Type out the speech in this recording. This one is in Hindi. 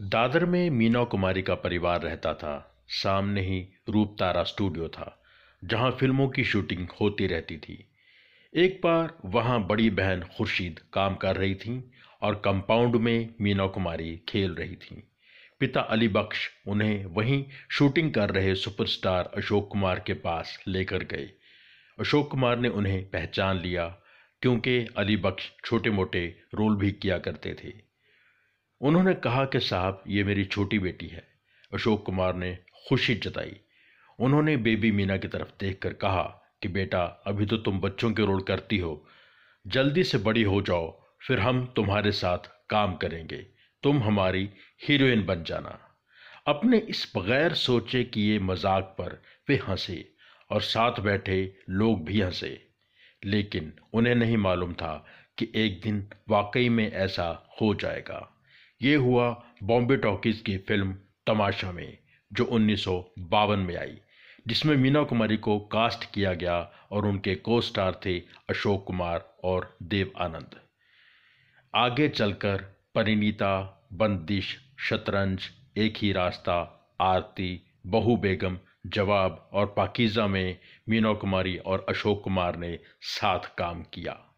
दादर में मीना कुमारी का परिवार रहता था। सामने ही रूप तारा स्टूडियो था, जहाँ फ़िल्मों की शूटिंग होती रहती थी। एक बार वहाँ बड़ी बहन खुर्शीद काम कर रही थी और कंपाउंड में मीना कुमारी खेल रही थी। पिता अली बख्श उन्हें वहीं शूटिंग कर रहे सुपरस्टार अशोक कुमार के पास लेकर गए। अशोक कुमार ने उन्हें पहचान लिया, क्योंकि अली बख्श छोटे मोटे रोल भी किया करते थे। उन्होंने कहा कि साहब, ये मेरी छोटी बेटी है। अशोक कुमार ने खुशी जताई। उन्होंने बेबी मीना की तरफ़ देखकर कहा कि बेटा, अभी तो तुम बच्चों के रोल करती हो। जल्दी से बड़ी हो जाओ, फिर हम तुम्हारे साथ काम करेंगे। तुम हमारी हीरोइन बन जाना। अपने इस बगैर सोचे किए मज़ाक पर वे हंसे और साथ बैठे लोग भी हंसे। लेकिन उन्हें नहीं मालूम था कि एक दिन वाकई में ऐसा हो जाएगा। ये हुआ बॉम्बे टॉकीज की फ़िल्म तमाशा में, जो उन्नीस सौ बावन में आई, जिसमें मीना कुमारी को कास्ट किया गया और उनके को स्टार थे अशोक कुमार और देव आनंद। आगे चलकर परिणीता, बंदिश, शतरंज, एक ही रास्ता, आरती, बहु बेगम, जवाब और पाकिज़ा में मीना कुमारी और अशोक कुमार ने साथ काम किया।